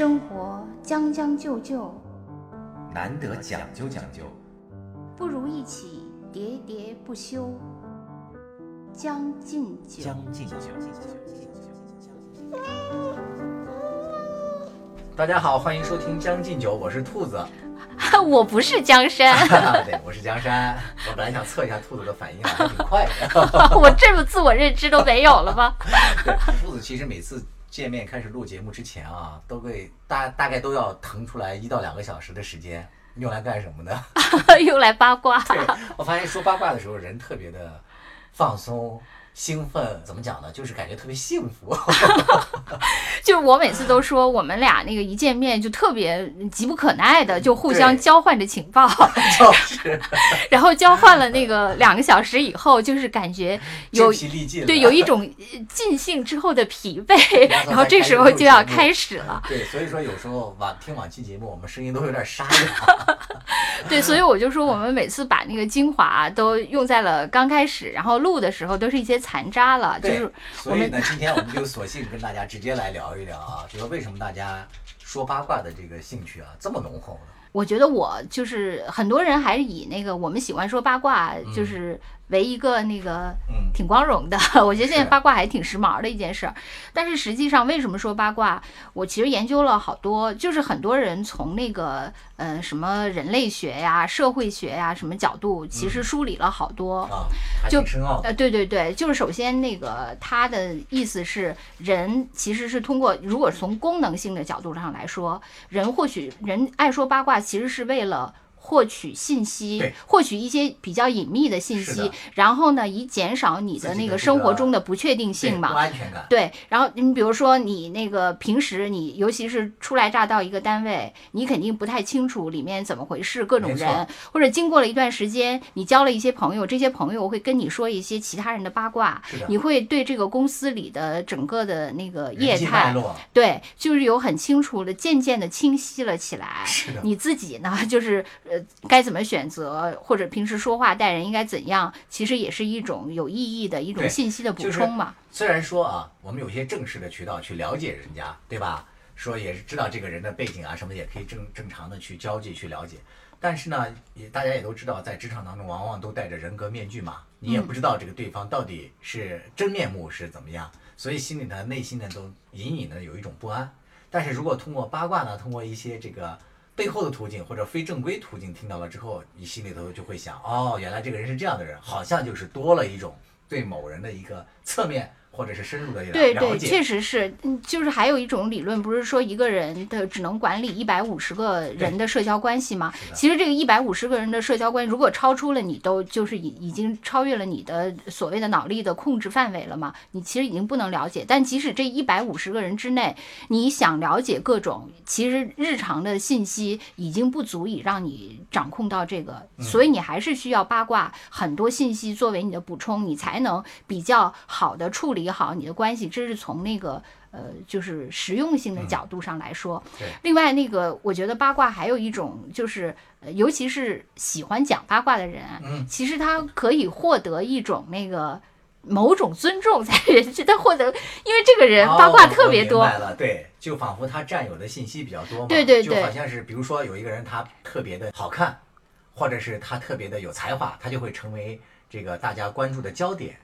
生活将将就就，难得讲究讲究，不如一起喋喋不休。将进酒，将进酒。大家好，欢迎收听《将进酒》，我是兔子。我不是江山。对，我是江山。我本来想测一下兔子的反应，还挺快的。我这么自我认知都没有了吗？对，兔子其实每次见面开始录节目之前啊，都会大大概都要腾出来一到两个小时的时间，用来干什么呢？用来八卦。对，我发现说八卦的时候，人特别的放松。兴奋怎么讲呢？就是感觉特别幸福。就是我每次都说，我们俩那个一见面就特别急不可耐的，就互相交换着情报。就是 然后交换了那个两个小时以后，就是感觉有对有一种尽兴之后的疲惫，然后这时候就要开始了。对，所以说有时候晚听往期节目，我们声音都有点沙哑。对，所以我就说，我们每次把那个精华都用在了刚开始，然后录的时候都是一些。残渣了，就是所以呢，今天我们就索性跟大家直接来聊一聊啊，就说为什么大家说八卦的这个兴趣啊这么浓厚呢？我觉得我就是很多人还是以那个我们喜欢说八卦，就是。为一个那个挺光荣的，我觉得现在八卦还挺时髦的一件事儿。但是实际上，为什么说八卦？我其实研究了好多，就是很多人从那个呃什么人类学呀、社会学呀什么角度，其实梳理了好多。就呃对对对，就是首先那个他的意思是，人其实是通过，如果从功能性的角度上来说，人或许人爱说八卦，其实是为了。获取信息，获取一些比较隐秘的信息，然后呢，以减少你的那个生活中的不确定性嘛，不安全感。对，然后你比如说你那个平时你尤其是初来乍到一个单位，你肯定不太清楚里面怎么回事，各种人，或者经过了一段时间，你交了一些朋友，这些朋友会跟你说一些其他人的八卦，你会对这个公司里的整个的那个业态，对，就是有很清楚的，渐渐的清晰了起来。是的，你自己呢，就是。呃，该怎么选择，或者平时说话待人应该怎样，其实也是一种有意义的一种信息的补充嘛。虽然说啊，我们有些正式的渠道去了解人家，对吧？说也是知道这个人的背景啊什么，也可以正正常的去交际去了解。但是呢，也大家也都知道，在职场当中往往都戴着人格面具嘛，你也不知道这个对方到底是真面目是怎么样，所以心里呢，内心呢都隐隐的有一种不安。但是如果通过八卦呢，通过一些这个。背后的途径或者非正规途径听到了之后，你心里头就会想，哦，原来这个人是这样的人，好像就是多了一种对某人的一个侧面。或者是深入的了解，对对，确实是，嗯，就是还有一种理论，不是说一个人的只能管理一百五十个人的社交关系吗？其实这个一百五十个人的社交关系，如果超出了你都就是已已经超越了你的所谓的脑力的控制范围了嘛，你其实已经不能了解。但即使这一百五十个人之内，你想了解各种，其实日常的信息已经不足以让你掌控到这个，所以你还是需要八卦很多信息作为你的补充，你才能比较好的处理。也好，你的关系，这是从那个呃，就是实用性的角度上来说。另外，那个我觉得八卦还有一种，就是尤其是喜欢讲八卦的人，嗯，其实他可以获得一种那个某种尊重，在人际，他获得，因为这个人八卦特别多。明白了，对，就仿佛他占有的信息比较多嘛。对对对，就好像是比如说有一个人他特别的好看，或者是他特别的有才华，他就会成为这个大家关注的焦点。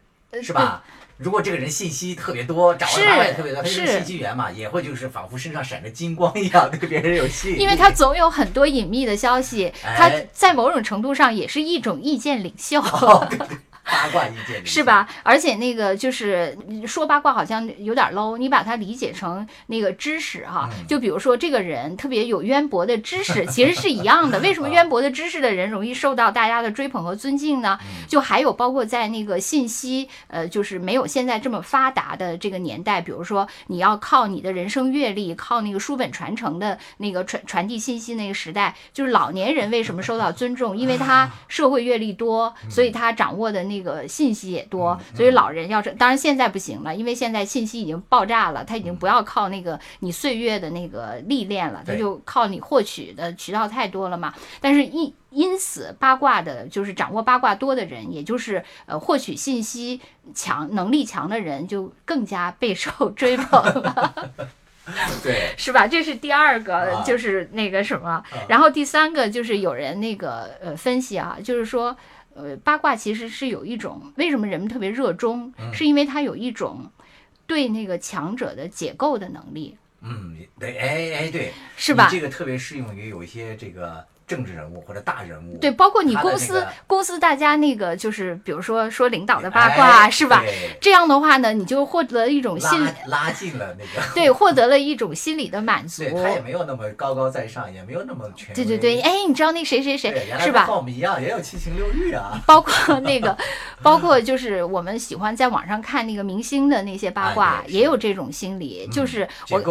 是吧？如果这个人信息特别多，掌握八卦也特别多，他是信息源嘛，也会就是仿佛身上闪着金光一样，对别人有吸引力。因为他总有很多隐秘的消息，他在某种程度上也是一种意见领袖。八卦意见是吧？而且那个就是说八卦好像有点 low，你把它理解成那个知识哈。就比如说这个人特别有渊博的知识，其实是一样的。为什么渊博的知识的人容易受到大家的追捧和尊敬呢？就还有包括在那个信息呃，就是没有现在这么发达的这个年代，比如说你要靠你的人生阅历，靠那个书本传承的那个传传递信息那个时代，就是老年人为什么受到尊重？因为他社会阅历多，所以他掌握的那。那个信息也多，所以老人要是当然现在不行了，因为现在信息已经爆炸了，他已经不要靠那个你岁月的那个历练了，他就靠你获取的渠道太多了嘛。但是因因此八卦的，就是掌握八卦多的人，也就是呃获取信息强能力强的人，就更加备受追捧了。对，是吧？这是第二个，啊就是那个什么。然后第三个就是有人那个呃分析啊，就是说呃八卦其实是有一种为什么人们特别热衷，嗯。是因为它有一种对那个强者的解构的能力，嗯，对，哎哎，对，是吧？这个特别适用于有一些这个政治人物或者大人物。对，包括你公司、个公司大家那个就是比如说说领导的八卦、哎是吧？这样的话呢，你就获得一种心拉拉近了那个。对，获得了一种心理的满足对。他也没有那么高高在上，也没有那么权威。对对对，哎，你知道那谁谁谁是吧他？和我们一样，也有七情六欲啊。包括 那个，包括就是我们喜欢在网上看那个明星的那些八卦，哎也有这种心理，就是我。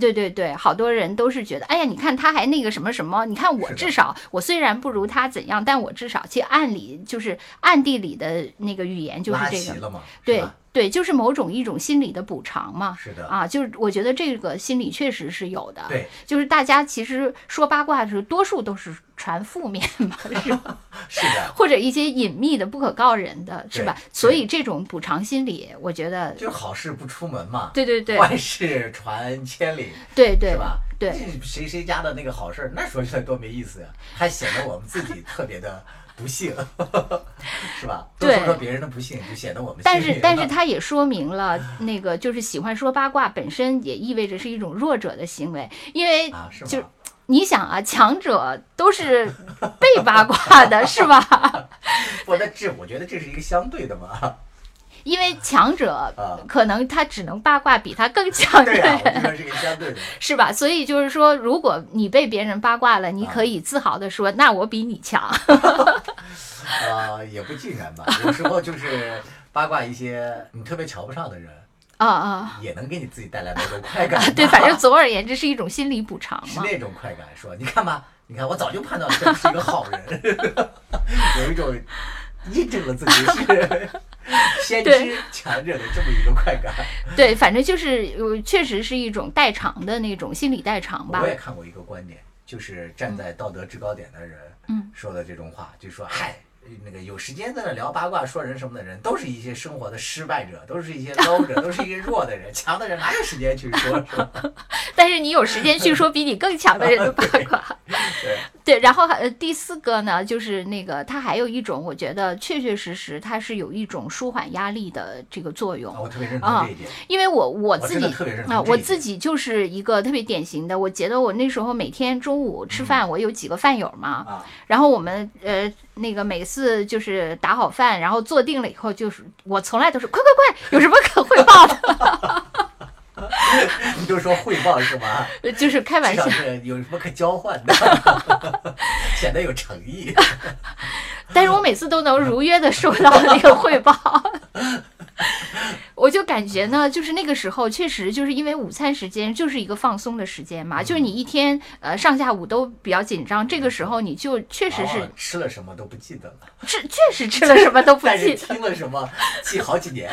对对对，好多人都是觉得，哎呀，你看他还那个什么什么，你看我至少我虽然不如他怎样，但我至少其实暗里就是暗地里的那个语言就是这个，对吧对，就是某种一种心理的补偿嘛。是的，啊，就是我觉得这个心理确实是有的。对，就是大家其实说八卦的时候，多数都是传负面嘛，是吧？是的，或者一些隐秘的、不可告人的，是吧？所以这种补偿心理，我觉得，就是好事不出门嘛，对对对坏事传千里，对对是吧？对谁谁家的那个好事儿，那说起来多没意思呀，还显得我们自己特别的不幸，是吧？多对说说别人的不幸，就显得我们但是但是他也说明了，那个就是喜欢说八卦本身也意味着是一种弱者的行为，因为啊，是就吗？你想啊，强者都是 被八卦的，是吧？不，那这我觉得这是一个相对的嘛。因为强者啊可能他只能八卦比他更强的对啊，我人就。说是个相对的。是吧？所以就是说，如果你被别人八卦了，你可以自豪的说，那我比你强。呃，也不尽然吧，有时候就是八卦一些你特别瞧不上的人，啊啊也能给你自己带来某种快感啊！对，反正总而言之是一种心理补偿嘛。是那种快感，说你看吧，你看我早就判断这是一个好人，有一种印证了自己是 先知强者的这么一个快感。对，反正就是呃，确实是一种代偿的那种心理代偿吧我。也看过一个观点，就是站在道德制高点的人，嗯说的这种话，就说嗨。那个有时间在那聊八卦、说人什么的人，都是一些生活的失败者，都是一些 low 者，都是一些弱的人。强的人哪有时间去说？但是你有时间去说比你更强的人的八卦。对，对，然后还呃第四个呢，就是那个它还有一种，我觉得确确实实它是有一种舒缓压力的这个作用啊。我特别认同啊这一点。因为我我自己啊，我自己就是一个特别典型的。我觉得我那时候每天中午吃饭，我有几个饭友嘛，啊，然后我们呃那个每次就是打好饭，然后坐定了以后，就是我从来都是快快快，有什么可汇报的，你就说汇报是吗？就是开玩笑。是有什么可交换的，显得有诚意。但是我每次都能如约的收到那个汇报。我就感觉呢，就是那个时候确实就是因为午餐时间就是一个放松的时间嘛，就是你一天呃上下午都比较紧张，这个时候你就确实是吃了什么都不记得了，是确实吃了什么都不 但是记，听了什么记好几年，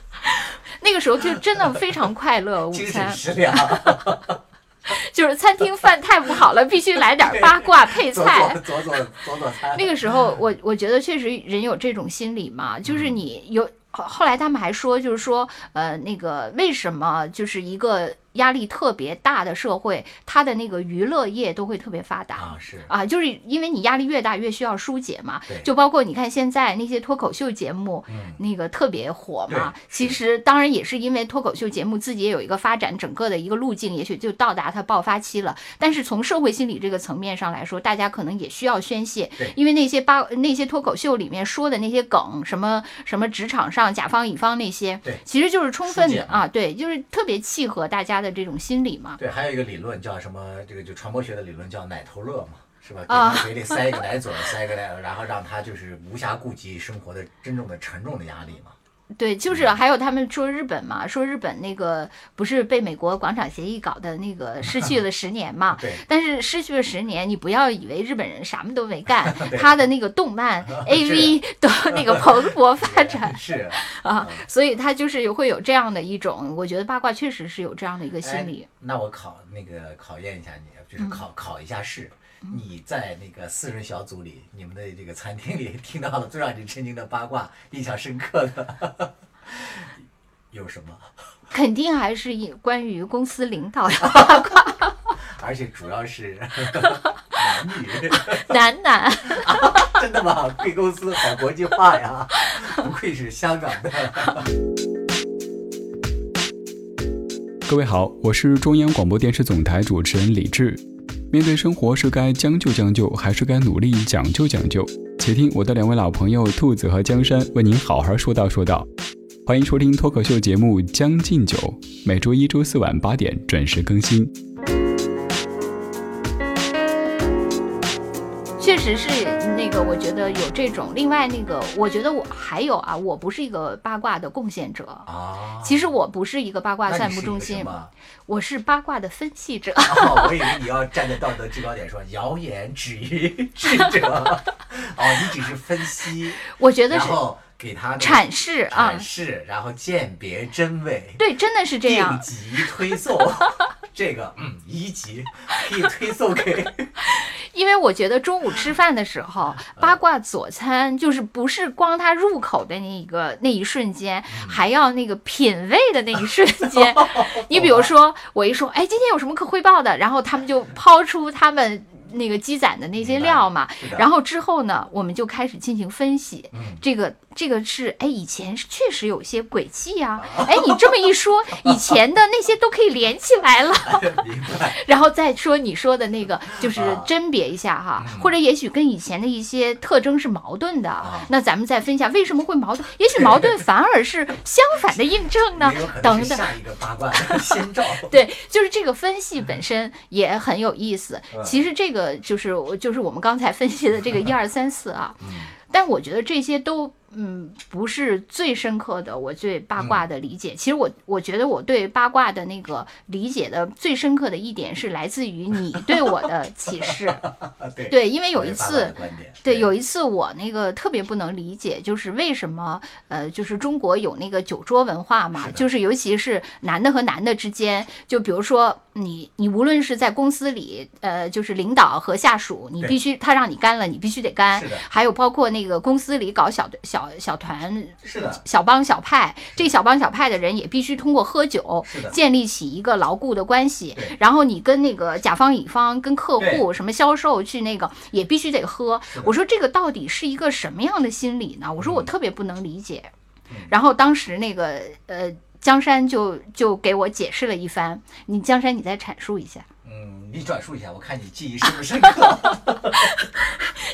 那个时候就真的非常快乐。午餐食粮，就是餐厅饭太不好了，必须来点八卦配菜左。左左左左餐。那个时候，我我觉得确实人有这种心理嘛，就是你有后后来他们还说，就是说，呃，那个为什么就是一个压力特别大的社会，它的那个娱乐业都会特别发达。啊是，啊，就是因为你压力越大，越需要疏解嘛对。就包括你看现在那些脱口秀节目，嗯那个特别火嘛。其实当然也是因为脱口秀节目自己也有一个发展整个的一个路径，也许就到达它爆发期了。但是从社会心理这个层面上来说，大家可能也需要宣泄对，因为那些八那些脱口秀里面说的那些梗，什么什么职场上甲方乙方那些对，其实就是充分的啊，对，就是特别契合大家的这种心理嘛。对，还有一个理论叫什么？这个就传播学的理论叫奶头乐嘛，是吧？给啊他嘴里塞一个奶嘴儿，塞一个奶，然后让他就是无暇顾及生活的真正的沉重的压力嘛。对，就是还有他们说日本嘛，说日本那个不是被美国广场协议搞的那个失去了十年嘛，对，但是失去了十年，你不要以为日本人什么都没干 他的那个动漫、AV 都那个蓬勃发展是啊，所以他就是会有这样的一种，我觉得八卦确实是有这样的一个心理。哎。那我考那个考验一下你，就是考、考一下试。你在那个四人小组里，你们的这个餐厅里听到了最让你震惊的八卦，印象深刻的，有什么？肯定还是以关于公司领导的八卦，而且主要是 男女，男男。真的吗？贵公司好国际化呀，不愧是香港的。各位好，我是中央广播电视总台主持人李志。面对生活，是该将就将就，还是该努力讲究讲究？且听我的两位老朋友兔子和江山为您好好说道说道。欢迎收听脱口秀节目《将进酒》，每周一、周四晚八点准时更新。确实是个，我觉得有这种。另外，那个我觉得我还有啊，我不是一个八卦的贡献者啊。其实我不是一个八卦散布中心，我是八卦的分析者。哦，我以为你要站在道德制高点说谣言止于智者。哦，你只是分析。我觉得是。给他阐释啊，阐释，然后鉴别真伪，对，真的是这样。定级推送，这个嗯，一级可以推送给。因为我觉得中午吃饭的时候，八卦佐餐就是不是光它入口的那个那一瞬间，还要那个品味的那一瞬 间。你比如说，我一说，哎，今天有什么可汇报的，然后他们就抛出他们。那个积攒的那些料嘛，然后之后呢，我们就开始进行分析。这个这个是哎，以前是确实有些轨迹呀。哎，你这么一说，以前的那些都可以连起来了。然后再说你说的那个，就是甄别一下哈，或者也许跟以前的一些特征是矛盾的。那咱们再分享为什么会矛盾？也许矛盾反而是相反的印证呢？等等。下一个八卦先兆。对，就是这个分析本身也很有意思。其实这个。呃，就是我，就是我们刚才分析的这个 一二三四啊，但我觉得这些都。嗯，不是最深刻的，我对八卦的理解。其实我我觉得我对八卦的那个理解的最深刻的一点是来自于你对我的启示。对，因为有一次，对，有一次我那个特别不能理解，就是为什么呃，就是中国有那个酒桌文化嘛，就是尤其是男的和男的之间，就比如说你你无论是在公司里，呃，就是领导和下属，你必须他让你干了，你必须得干。还有包括那个公司里搞小的小。小团是的，小帮小派，这小帮小派的人也必须通过喝酒建立起一个牢固的关系。然后你跟那个甲方乙方、跟客户什么销售去那个也必须得喝。我说这个到底是一个什么样的心理呢？我说我特别不能理解。然后当时那个呃江山就就给我解释了一番。你江山，你再阐述一下。嗯，你转述一下，我看你记忆深不深刻。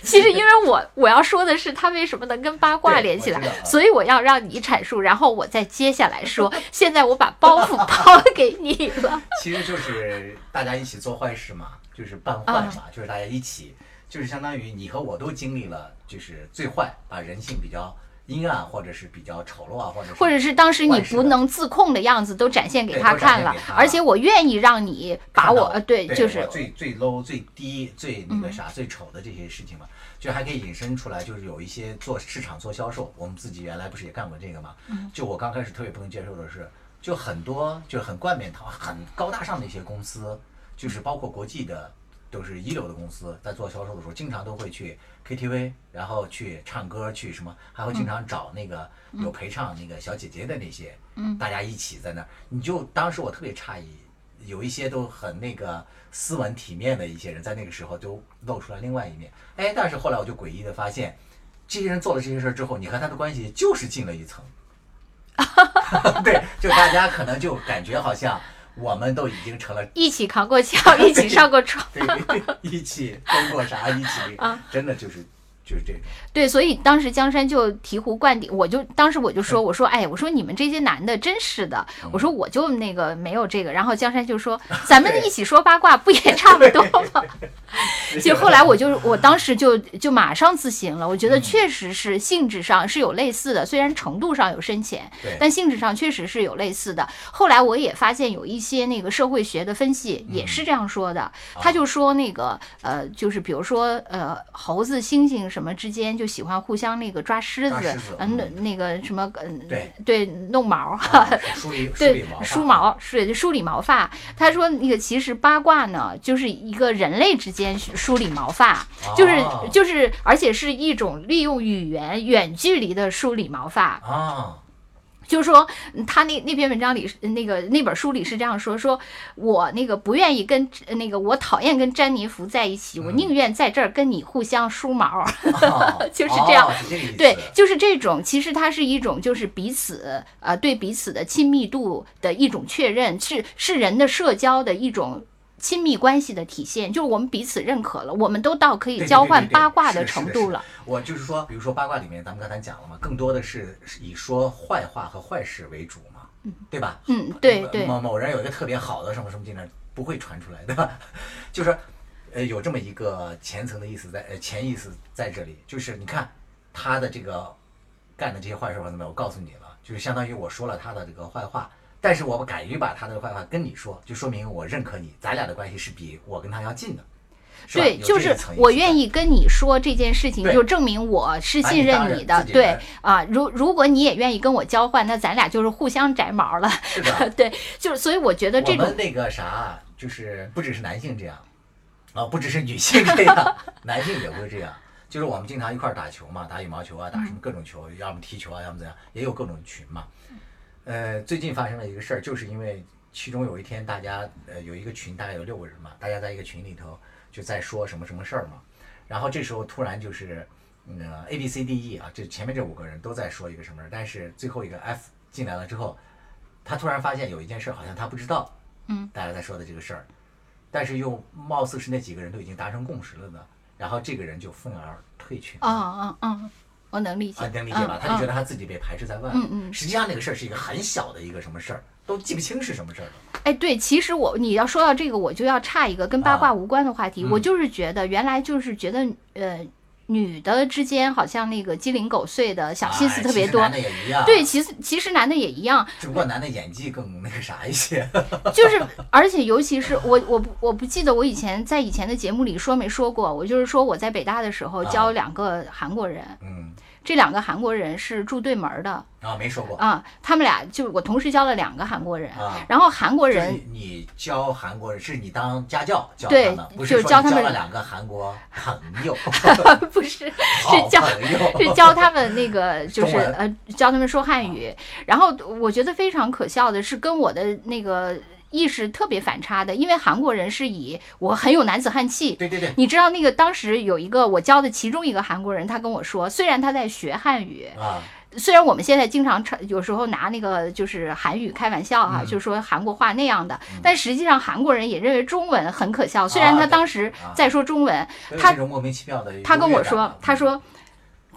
其实，因为我我要说的是，他为什么能跟八卦连起来，所以我要让你阐述，然后我再接下来说。现在我把包袱抛给你了。其实就是大家一起做坏事嘛，就是办坏嘛，就是大家一起，就是相当于你和我都经历了，就是最坏，把人性比较。阴暗或者是比较丑陋啊，或者或者是当时你不能自控的样子都展现给他看了，而且我愿意让你把我呃对就是最最 low 最低最那个啥最丑的这些事情嘛，就还可以引申出来，就是有一些做市场做销售，我们自己原来不是也干过这个嘛？就我刚开始特别不能接受的是，就很多就是很冠冕堂很高大上的一些公司，就是包括国际的。都是一流的公司，在做销售的时候，经常都会去 KTV，然后去唱歌，去什么，还会经常找那个有陪唱那个小姐姐的那些，嗯大家一起在那儿。你就当时我特别诧异，有一些都很那个斯文体面的一些人，在那个时候都露出了另外一面。哎，但是后来我就诡异的发现，这些人做了这些事儿之后，你和他的关系就是近了一层。对，就大家可能就感觉好像。我们都已经成了一起扛过枪，一起上过床，对，一起攻过啥，一起啊，真的就是。就是这种。对，所以当时江山就醍醐灌顶，我就当时我就说，我说哎，我说你们这些男的真是的，我说我就那个没有这个，然后江山就说 咱们一起说八卦不也差不多吗？就后来我就 我当时就就马上自省了，我觉得确实是性质上是有类似的，虽然程度上有深浅，但性质上确实是有类似的。后来我也发现有一些那个社会学的分析也是这样说的，他就说那个呃，就是比如说呃，猴子、猩猩。什么之间就喜欢互相那个抓虱子，嗯，那个什么，嗯，对对，弄毛哈，梳理对梳毛，梳梳理毛发。他说那个其实八卦呢，就是一个人类之间梳理毛发，就是就是，而且是一种利用语言远距离的梳理毛发啊。就是说，嗯他那那篇文章里，那个那本书里是这样说：说我那个不愿意跟那个我讨厌跟詹妮弗在一起，我嗯宁愿在这儿跟你互相梳毛。哦 就是这样对，就是这种，其实它是一种就是彼此呃对彼此的亲密度的一种确认，是是人的社交的一种。亲密关系的体现，就是我们彼此认可了，我们都到可以交换八卦的程度了。我就是说，比如说八卦里面，咱们刚才讲了嘛，更多的是是以说坏话和坏事为主嘛，对吧？嗯，对对，某某人有一个特别好的什么什么技能，不会传出来的，就是呃有这么一个前层的意思在呃潜意思在这里，就是你看他的这个干的这些坏事我怎么样，我告诉你了，就是相当于我说了他的这个坏话。但是我敢于把他的坏话跟你说，就说明我认可你，咱俩的关系是比我跟他要近的。对，就是我愿意跟你说这件事情，就证明我是信任你的。对啊，如如果你也愿意跟我交换，那咱俩就是互相摘毛了。是的，对，就是所以我觉得这种我们那个啥，就是不只是男性这样，啊，不只是女性这样，男性也会这样。就是我们经常一块儿打球嘛，打羽毛球啊，打什么各种球，要么踢球啊，要么怎样，也有各种群嘛。呃，最近发生了一个事儿，就是因为其中有一天大家呃有一个群，大概有六个人嘛，大家在一个群里头就在说什么什么事儿嘛，然后这时候突然就是嗯 A B C D E 啊，这前面这五个人都在说一个什么事儿，但是最后一个 F 进来了之后，他突然发现有一件事儿好像他不知道，嗯，大家在说的这个事儿，但是又貌似是那几个人都已经达成共识了的，然后这个人就愤而退群了。啊啊啊，我能理解，啊，能理解吧？他就觉得得他自己被排斥在外。嗯嗯实际上那个事儿是一个很小的一个什么事儿，都记不清是什么事儿了。哎，对，其实我你要说到这个，我就要插一个跟八卦啊无关的话题。嗯我就是觉得原来就是觉得呃，女的之间好像那个鸡零狗碎的小心思哎特别多。男的也一样。对，，其实其实男的也一样，只不过男的演技更那个啥一些。就是，而且尤其是 我，我不我不记得我以前在以前的节目里说没说过，我就是说我在北大的时候啊教两个韩国人，嗯，这两个韩国人是住对门儿的。啊，没说过。啊，他们俩就我同时教了两个韩国人，啊。然后韩国人你你教韩国人，是你当家教教对他们，不就是说教他们了两个韩国朋友，不是是教 是教他们那个就是呃教他们说汉语，然后我觉得非常可笑的是跟我的那个意识特别反差的，因为韩国人是以我很有男子汉气。对对对，你知道那个当时有一个我教的其中一个韩国人，他跟我说，虽然他在学汉语，啊，虽然我们现在经常常有时候拿那个就是韩语开玩笑哈、嗯就说韩国话那样的，但实际上韩国人也认为中文很可笑。虽然他当时啊在说中文，他莫名其妙的。他跟我说，他嗯说。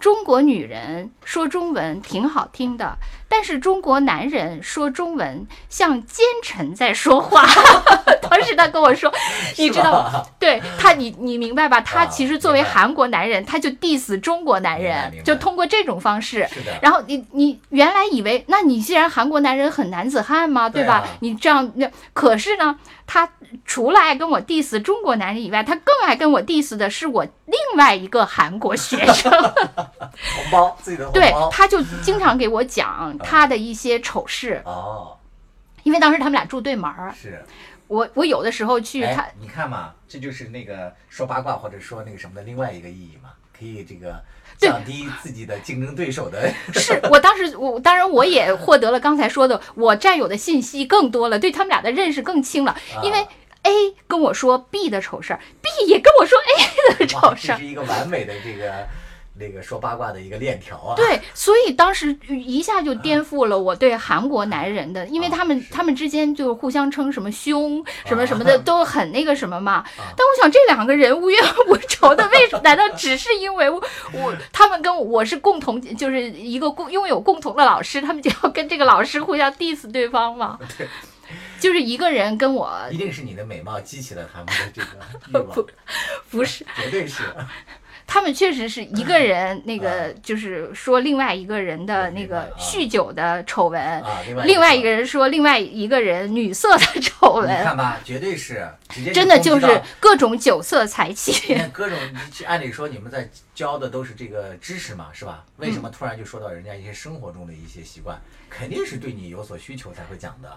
中国女人说中文挺好听的，但是中国男人说中文像奸臣在说话。当时他跟我说，你知道，吗？对他，你你明白吧？他啊其实作为韩国男人，他就 diss 中国男人就通过这种方式。然后你你原来以为，那你既然韩国男人很男子汉嘛，对吧？你这样那可是呢，他除了爱跟我 diss 中国男人以外，他更爱跟我 diss 的是我另外一个韩国学生。红包自己的红包对，他就经常给我讲他的一些丑事，哦，因为当时他们俩住对门儿。是。我我有的时候去看哎，你看嘛，这就是那个说八卦或者说那个什么的另外一个意义嘛，可以这个降低自己的竞争对手的。是我当时我当然我也获得了刚才说的，我占有的信息更多了，对他们俩的认识更清了，因为啊 A 跟我说 B 的丑事儿，B 也跟我说 A 的丑事儿这是。一个完美的这个那个说八卦的一个链条啊。对，所以当时一下就颠覆了我对韩国男人的，因为他们啊他们之间就互相称什么兄什么啊什么的，都很那个什么嘛。但我想这两个人无冤无仇的，为什么？难道只是因为我我他们跟我是共同就是一个共拥有共同的老师，他们就要跟这个老师互相 diss 对方吗？对，就是一个人跟我一定是你的美貌激起了他们的这个欲望，不是，绝对是。他们确实是一个人那个就是说另外一个人的那个酗酒的丑闻。啊，另外一个人，说另外一个人女色的丑闻你闻，看吧，绝对是直接真的就是各种酒色财气。各种，你按理说你们在教的都是这个知识嘛，是吧？为什么突然就说到人家一些生活中的一些习惯？肯定是对你有所需求才会讲的。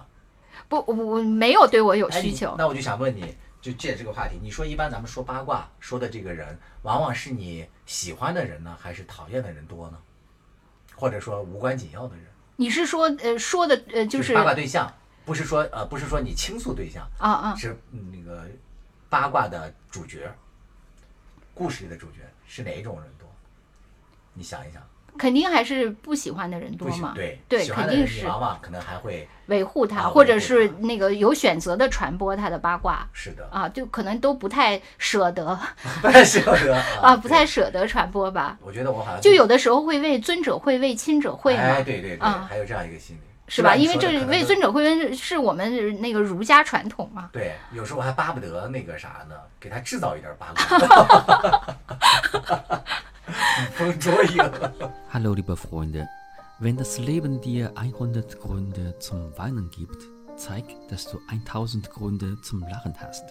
不，我我没有对我有需求。那我就想问你，就借这个话题，你说一般咱们说八卦说的这个人，往往是你喜欢的人呢，还是讨厌的人多呢？或者说无关紧要的人？你是说呃说的呃就是八卦对象，不是说呃不是说你倾诉对象，啊啊是嗯那个八卦的主角，故事里的主角是哪一种人多？你想一想，肯定还是不喜欢的人多嘛，对对，肯定是往往可能还会维护他，啊或者是那个有选择的传播他的八卦。是的，啊，就可能都不太舍得。不太舍得 啊，不太舍得传播吧。我觉得我好像就有的时候会为尊者会为亲者会哎，嘛，对对对，啊。还有这样一个心理，是吧？因为这为尊者会为是我们那个儒家传统嘛。对，有时候还巴不得那个啥呢，给他制造一点八卦。Hallo, liebe Freunde. Wenn das Leben dir 100 Gründe zum Weinen gibt, zeig, dass du 1000 Gründe zum Lachen hast.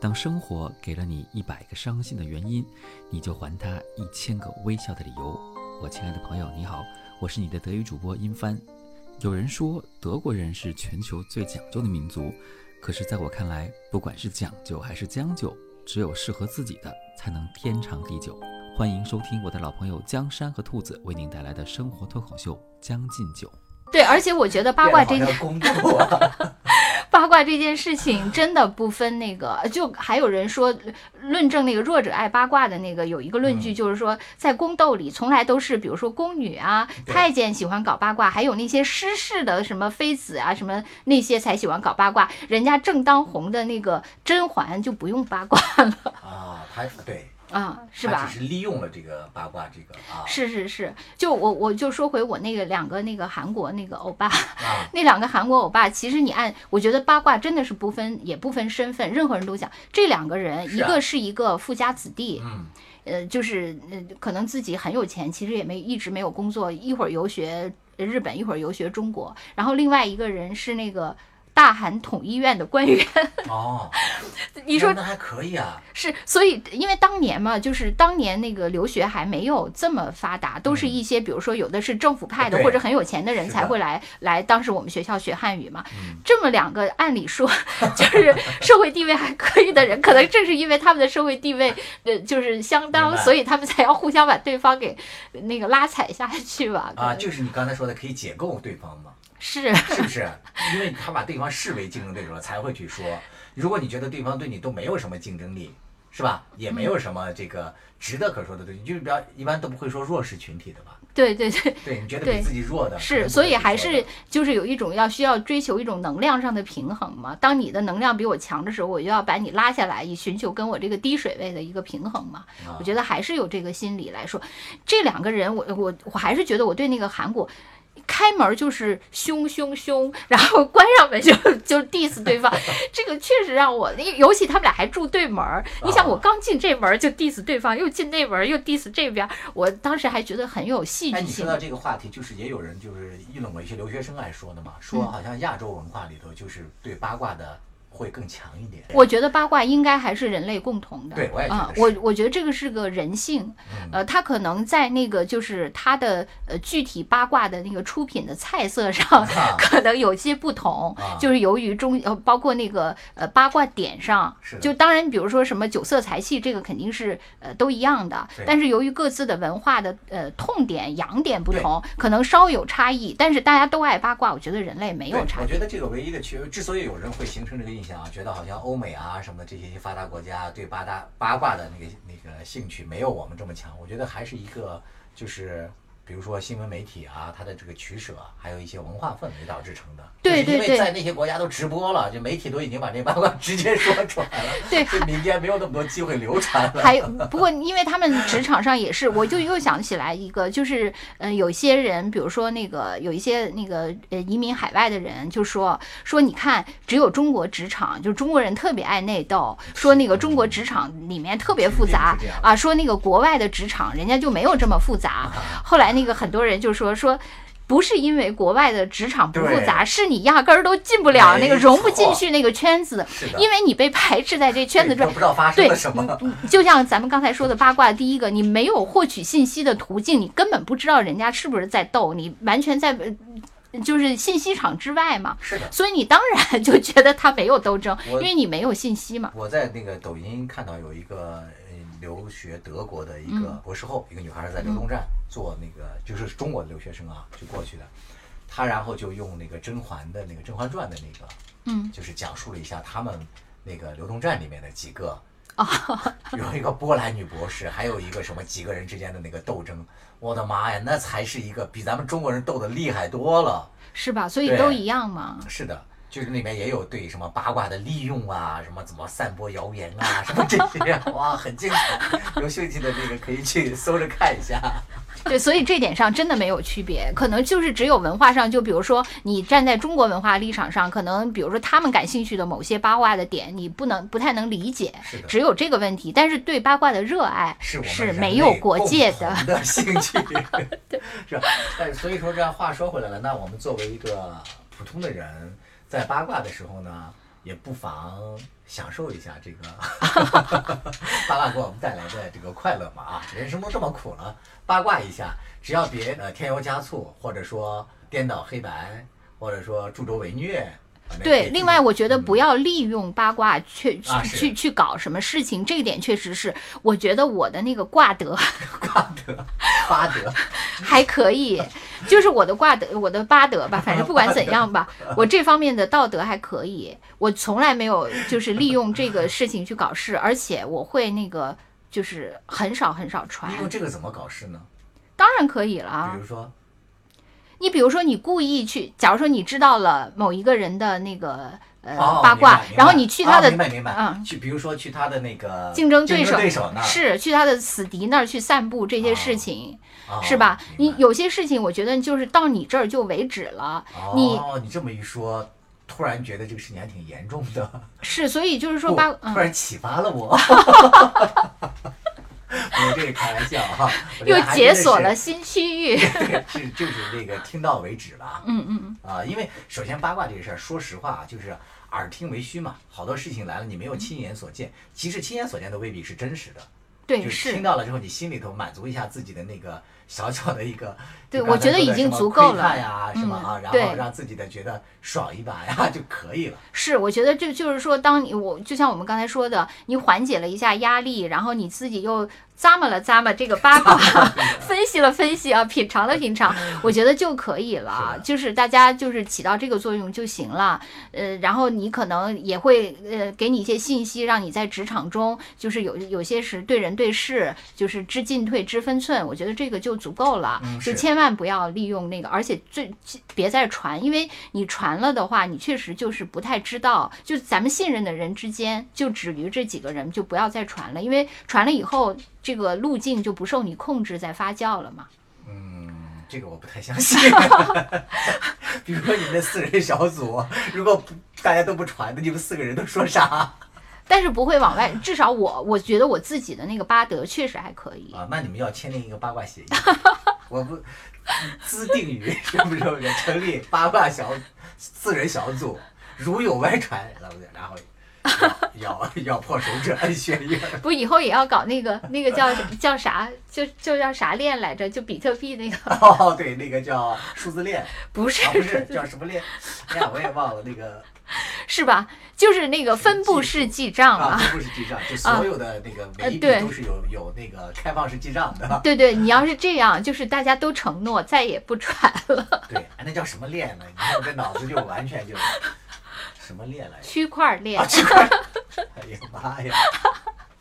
当生活给了你一百个伤心的原因，你就还他一千个微笑的理由。我亲爱的朋友，你好，我是你的德语主播殷帆。有人说德国人是全球最讲究的民族，可是在我看来，不管是讲究还是将就，只有适合自己的才能天长地久。欢迎收听我的老朋友江山和兔子为您带来的生活脱口秀《将进酒》。对，而且我觉得八卦这件 八卦这件事情真的不分那个，就还有人说论证那个弱者爱八卦的那个有一个论据，嗯。就是说在宫斗里从来都是比如说宫女啊、太监喜欢搞八卦，还有那些失势的什么妃子啊、什么那些才喜欢搞八卦，人家正当红的那个甄嬛就不用八卦了。啊，他对，啊，是吧？只是利用了这个八卦这个啊，是是是，就我我就说回我那个两个那个韩国那个欧巴，啊，那两个韩国欧巴，其实你按，我觉得八卦真的是不分也不分身份，任何人都讲。这两个人，啊一个是一个富家子弟，嗯，呃，就是呃，可能自己很有钱，其实也没一直没有工作，一会儿游学日本，一会儿游学中国。然后另外一个人是那个大韩统医院的官员，哦，你说那还可以啊，是，所以因为当年嘛，就是当年那个留学还没有这么发达，都是嗯。一些比如说有的是政府派的或者很有钱的人才会来来当时我们学校学汉语嘛。嗯。这么两个按理说就是社会地位还可以的人，可能正是因为他们的社会地位呃就是相当，所以他们才要互相把对方给那个拉踩下去吧。啊，就是你刚才说的，可以解构对方嘛，是 是不是？因为他把对方视为竞争对手了，才会去说。如果你觉得对方对你都没有什么竞争力，是吧？也没有什么这个值得可说的东西，就是比较一般都不会说弱势群体的吧？对对对，对，你觉得比自己弱的是，所以还是就是有一种要需要追求一种能量上的平衡嘛。当你的能量比我强的时候，我就要把你拉下来，以寻求跟我这个低水位的一个平衡嘛。啊我觉得还是有这个心理来说，这两个人，我我我还是觉得我对那个韩国。开门就是凶凶凶，然后关上门就 就 diss 对方，这个确实让我，尤尤其他们俩还住对门儿。你想，啊我刚进这门儿就 diss 对方，又进那门儿又 diss 这边儿，我当时还觉得很有戏哎，剧性哎你说。到这个话题，就是也有人就是议论过一些留学生爱说的嘛，说嗯好像亚洲文化里头就是对八卦的会更强一点。我觉得八卦应该还是人类共同的。对我也觉得啊，我我觉得这个是个人性，嗯呃，他可能在那个就是他的呃具体八卦的那个出品的菜色上，啊 可能有些不同，啊就是由于中呃包括那个呃八卦点上是，就当然比如说什么酒色财气，这个肯定是呃都一样的，但是由于各自的文化的呃痛点痒点不同，可能稍有差异，但是大家都爱八卦，我觉得人类没有，差异。我觉得这个唯一的区，之所以有人会形成这个印象啊，觉得好像欧美啊什么的这些发达国家对八大八卦的那个那个兴趣没有我们这么强，我觉得还是一个就是。比如说新闻媒体啊，它的这个取舍，还有一些文化氛围导致成的。对对对因为在那些国家都直播了，就媒体都已经把这八卦 直接说出来了，对 民间没有那么多机会流传了。还有，不过因为他们职场上也是，我就又想起来一个，就是呃，有些人，比如说那个有一些那个呃移民海外的人，就说说你看，只有中国职场，就中国人特别爱内斗，说那个中国职场里面特别复杂啊，说那个国外的职场人家就没有这么复杂。后来那个很多人就说说。不是因为国外的职场不复杂，是你压根儿都进不了那个融不进去那个圈子，因为你被排斥在这圈子中。不知道发生了什么。嗯就像咱们刚才说的八卦，第一个，你没有获取信息的途径，你根本不知道人家是不是在斗，你完全在呃就是信息场之外嘛。是的，所以你当然 就觉得他没有斗争，因为你没有信息嘛。我在那个抖音看到有一个呃留学德国的一个嗯博士后，一个女孩在流动站做那个，就是中国的留学生啊，就过去的。她然后就用那个甄嬛的那个《甄嬛传》的那个，嗯，就是讲述了一下他们那个流动站里面的几个，哦有一个波兰女博士，还有一个什么几个人之间的那个斗争，我的妈呀，那才是一个比咱们中国人斗得厉害多了。是吧？所以都一样嘛。是的，就是里面也有对什么八卦的利用啊，什么怎么散播谣言啊，什么这些，哇，很精彩。有兴趣的这个可以去搜着看一下。对，所以这点上真的没有区别，可能就是只有文化上，就比如说你站在中国文化立场上，可能比如说他们感兴趣的某些八卦的点，你不能不太能理解是，的只有这个问题。但是对八卦的热爱是没有国界的。兴趣，是吧？但所以说，这样话说回来了，那我们作为一个普通的人，在八卦的时候呢，也不妨享受一下这个 八卦给我们带来的这个快乐嘛啊！人生都这么苦了，八卦一下，只要别呃添油加醋，或者说颠倒黑白，或者说助纣为虐。对，另外我觉得嗯不要利用八卦去去、啊去去搞什么事情，这一点确实是，我觉得我的那个卦德 挂德，八德，还可以，就是我的卦德，我的八德吧，反正不管怎样吧，我这方面的道德还可以。我从来没有就是利用这个事情去搞事，而且我会那个就是很少很少传利，用这个怎么搞事呢？当然可以了啊比。如说，你比如说，你故意去，假如说你知道了某一个人的那个呃、哦八卦然后你去他的、啊明白明白，嗯去比如说去他的那个竞争对手对手那儿，是去他的死敌那儿去散布这些事情，哦是吧？你有些事情，我觉得就是到你这儿就为止了。你哦，你这么一说，突然觉得这个事情还挺严重的，是，所以就是说不八，嗯，突然启发了我。我这是开玩笑哈，又解锁了新区域。对，是就是这个听到为止了。嗯嗯嗯，啊，因为首先八卦这个事儿，说实话啊就是耳听为虚嘛，好多事情来了你没有亲眼所见，其实亲眼所见都未必是真实的。对，就是听到了之后，你心里头满足一下自己的那个小小的一个，对我觉得已经足够了呀，什么嗯啊，然后让自己的觉得爽一把呀 就可以了。是，我觉得这就是说，当你我就像我们刚才说的，你缓解了一下压力，然后你自己又咂摸了咂摸这个八卦 分析了分析啊，品尝了品尝，我觉得就可以了就是大家就是起到这个作用就行了。呃，然后你可能也会呃给你一些信息，让你在职场中就是有有些是对人对事就是知进退知分寸，我觉得这个就足够了。嗯就千万不要利用那个，而且最别再传，因为你传了的话，你确实就是不太知道，就咱们信任的人之间就止于这几个人，就不要再传了，因为传了以后，这个路径就不受你控制，在发酵了嘛。嗯，这个我不太相信。比如说你们那四人小组，如果不大家都不传那，你们四个人都说啥但是不会往外，至少我我觉得我自己的那个八德确实还可以。啊？那你们要签订一个八卦协议，我不自定于是不是？成立八卦小四人小组，如有外传，然后然后要要要破手指按血印。不，以后也要搞那个那个叫叫啥，就就叫啥链来着？就比特币那个，哦，对，那个叫数字链，不是、啊，不是叫什么链？哎呀，我也忘了那个是吧？就是那个分布式记账啊，分布式记账，就所有的那个每一笔都是有有那个开放式记账的。对对，你要是这样，就是大家都承诺再也不传了。对，哎，那叫什么链呢？你看我这脑子就完全就什么链来着？区块链啊，，区块，哎呀妈呀！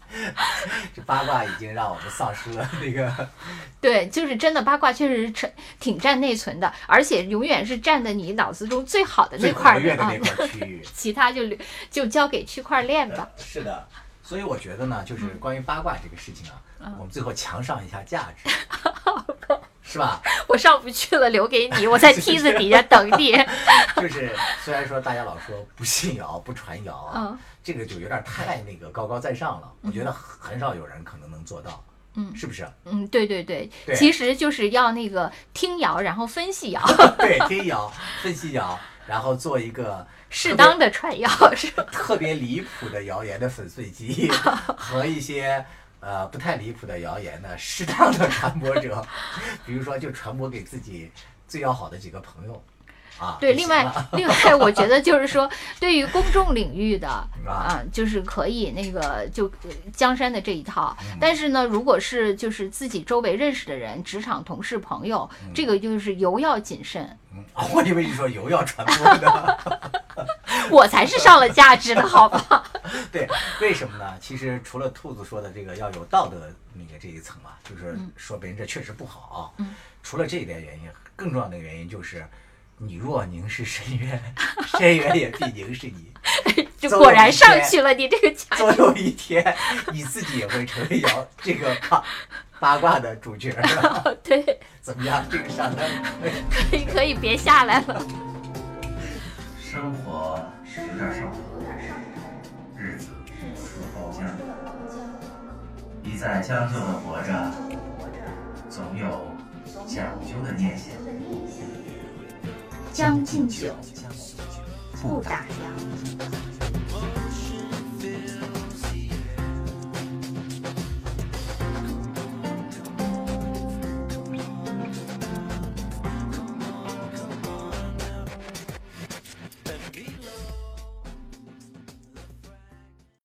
这八卦已经让我们丧失了那个，对，就是真的八卦确实是挺挺占内存的，而且永远是占的你脑子中最好的那块儿的那，块区域。其他就留就交给区块链吧。是的，所以我觉得呢，就是关于八卦这个事情啊，我们最后强上一下价值，是吧？我上不去了，留给你，我在梯子底下等你。就是虽然说大家老说不信谣、不传谣啊，嗯这个就有点太那个高高在上了。我觉得很少有人可能能做到，嗯是不是？嗯，对对对，对其实就是要那个听谣，然后分析谣，对，听谣、分析谣，然后做一个适当的传谣是吧？特别离谱的谣言的粉碎机和一些呃不太离谱的谣言呢适当的 传播者，比如说就传播给自己最要好的几个朋友。啊。对，另外另外，我觉得就是说，对于公众领域的 啊啊，就是可以那个就呃江山的这一套。嗯但是呢，如果是就是自己周围认识的人、职场同事、朋友，这个就是尤要谨慎。嗯 我以为你说尤要传播的。我才是上了价值的，好吧？对，为什么呢？其实除了兔子说的这个要有道德那个这一层啊，就是说别人这确实不好。嗯。除了这一点原因，更重要的原因就是，你若凝视深渊，深渊也必凝视你。就果然上去了，你这个价值。总有一天，你自己也会成为要这个八八卦的主角。对。怎么样？这个上单 可以可以别下来了。生活有点上头，日子似包浆。一再将就的活着，总有讲究的念想。将进酒，不打烊。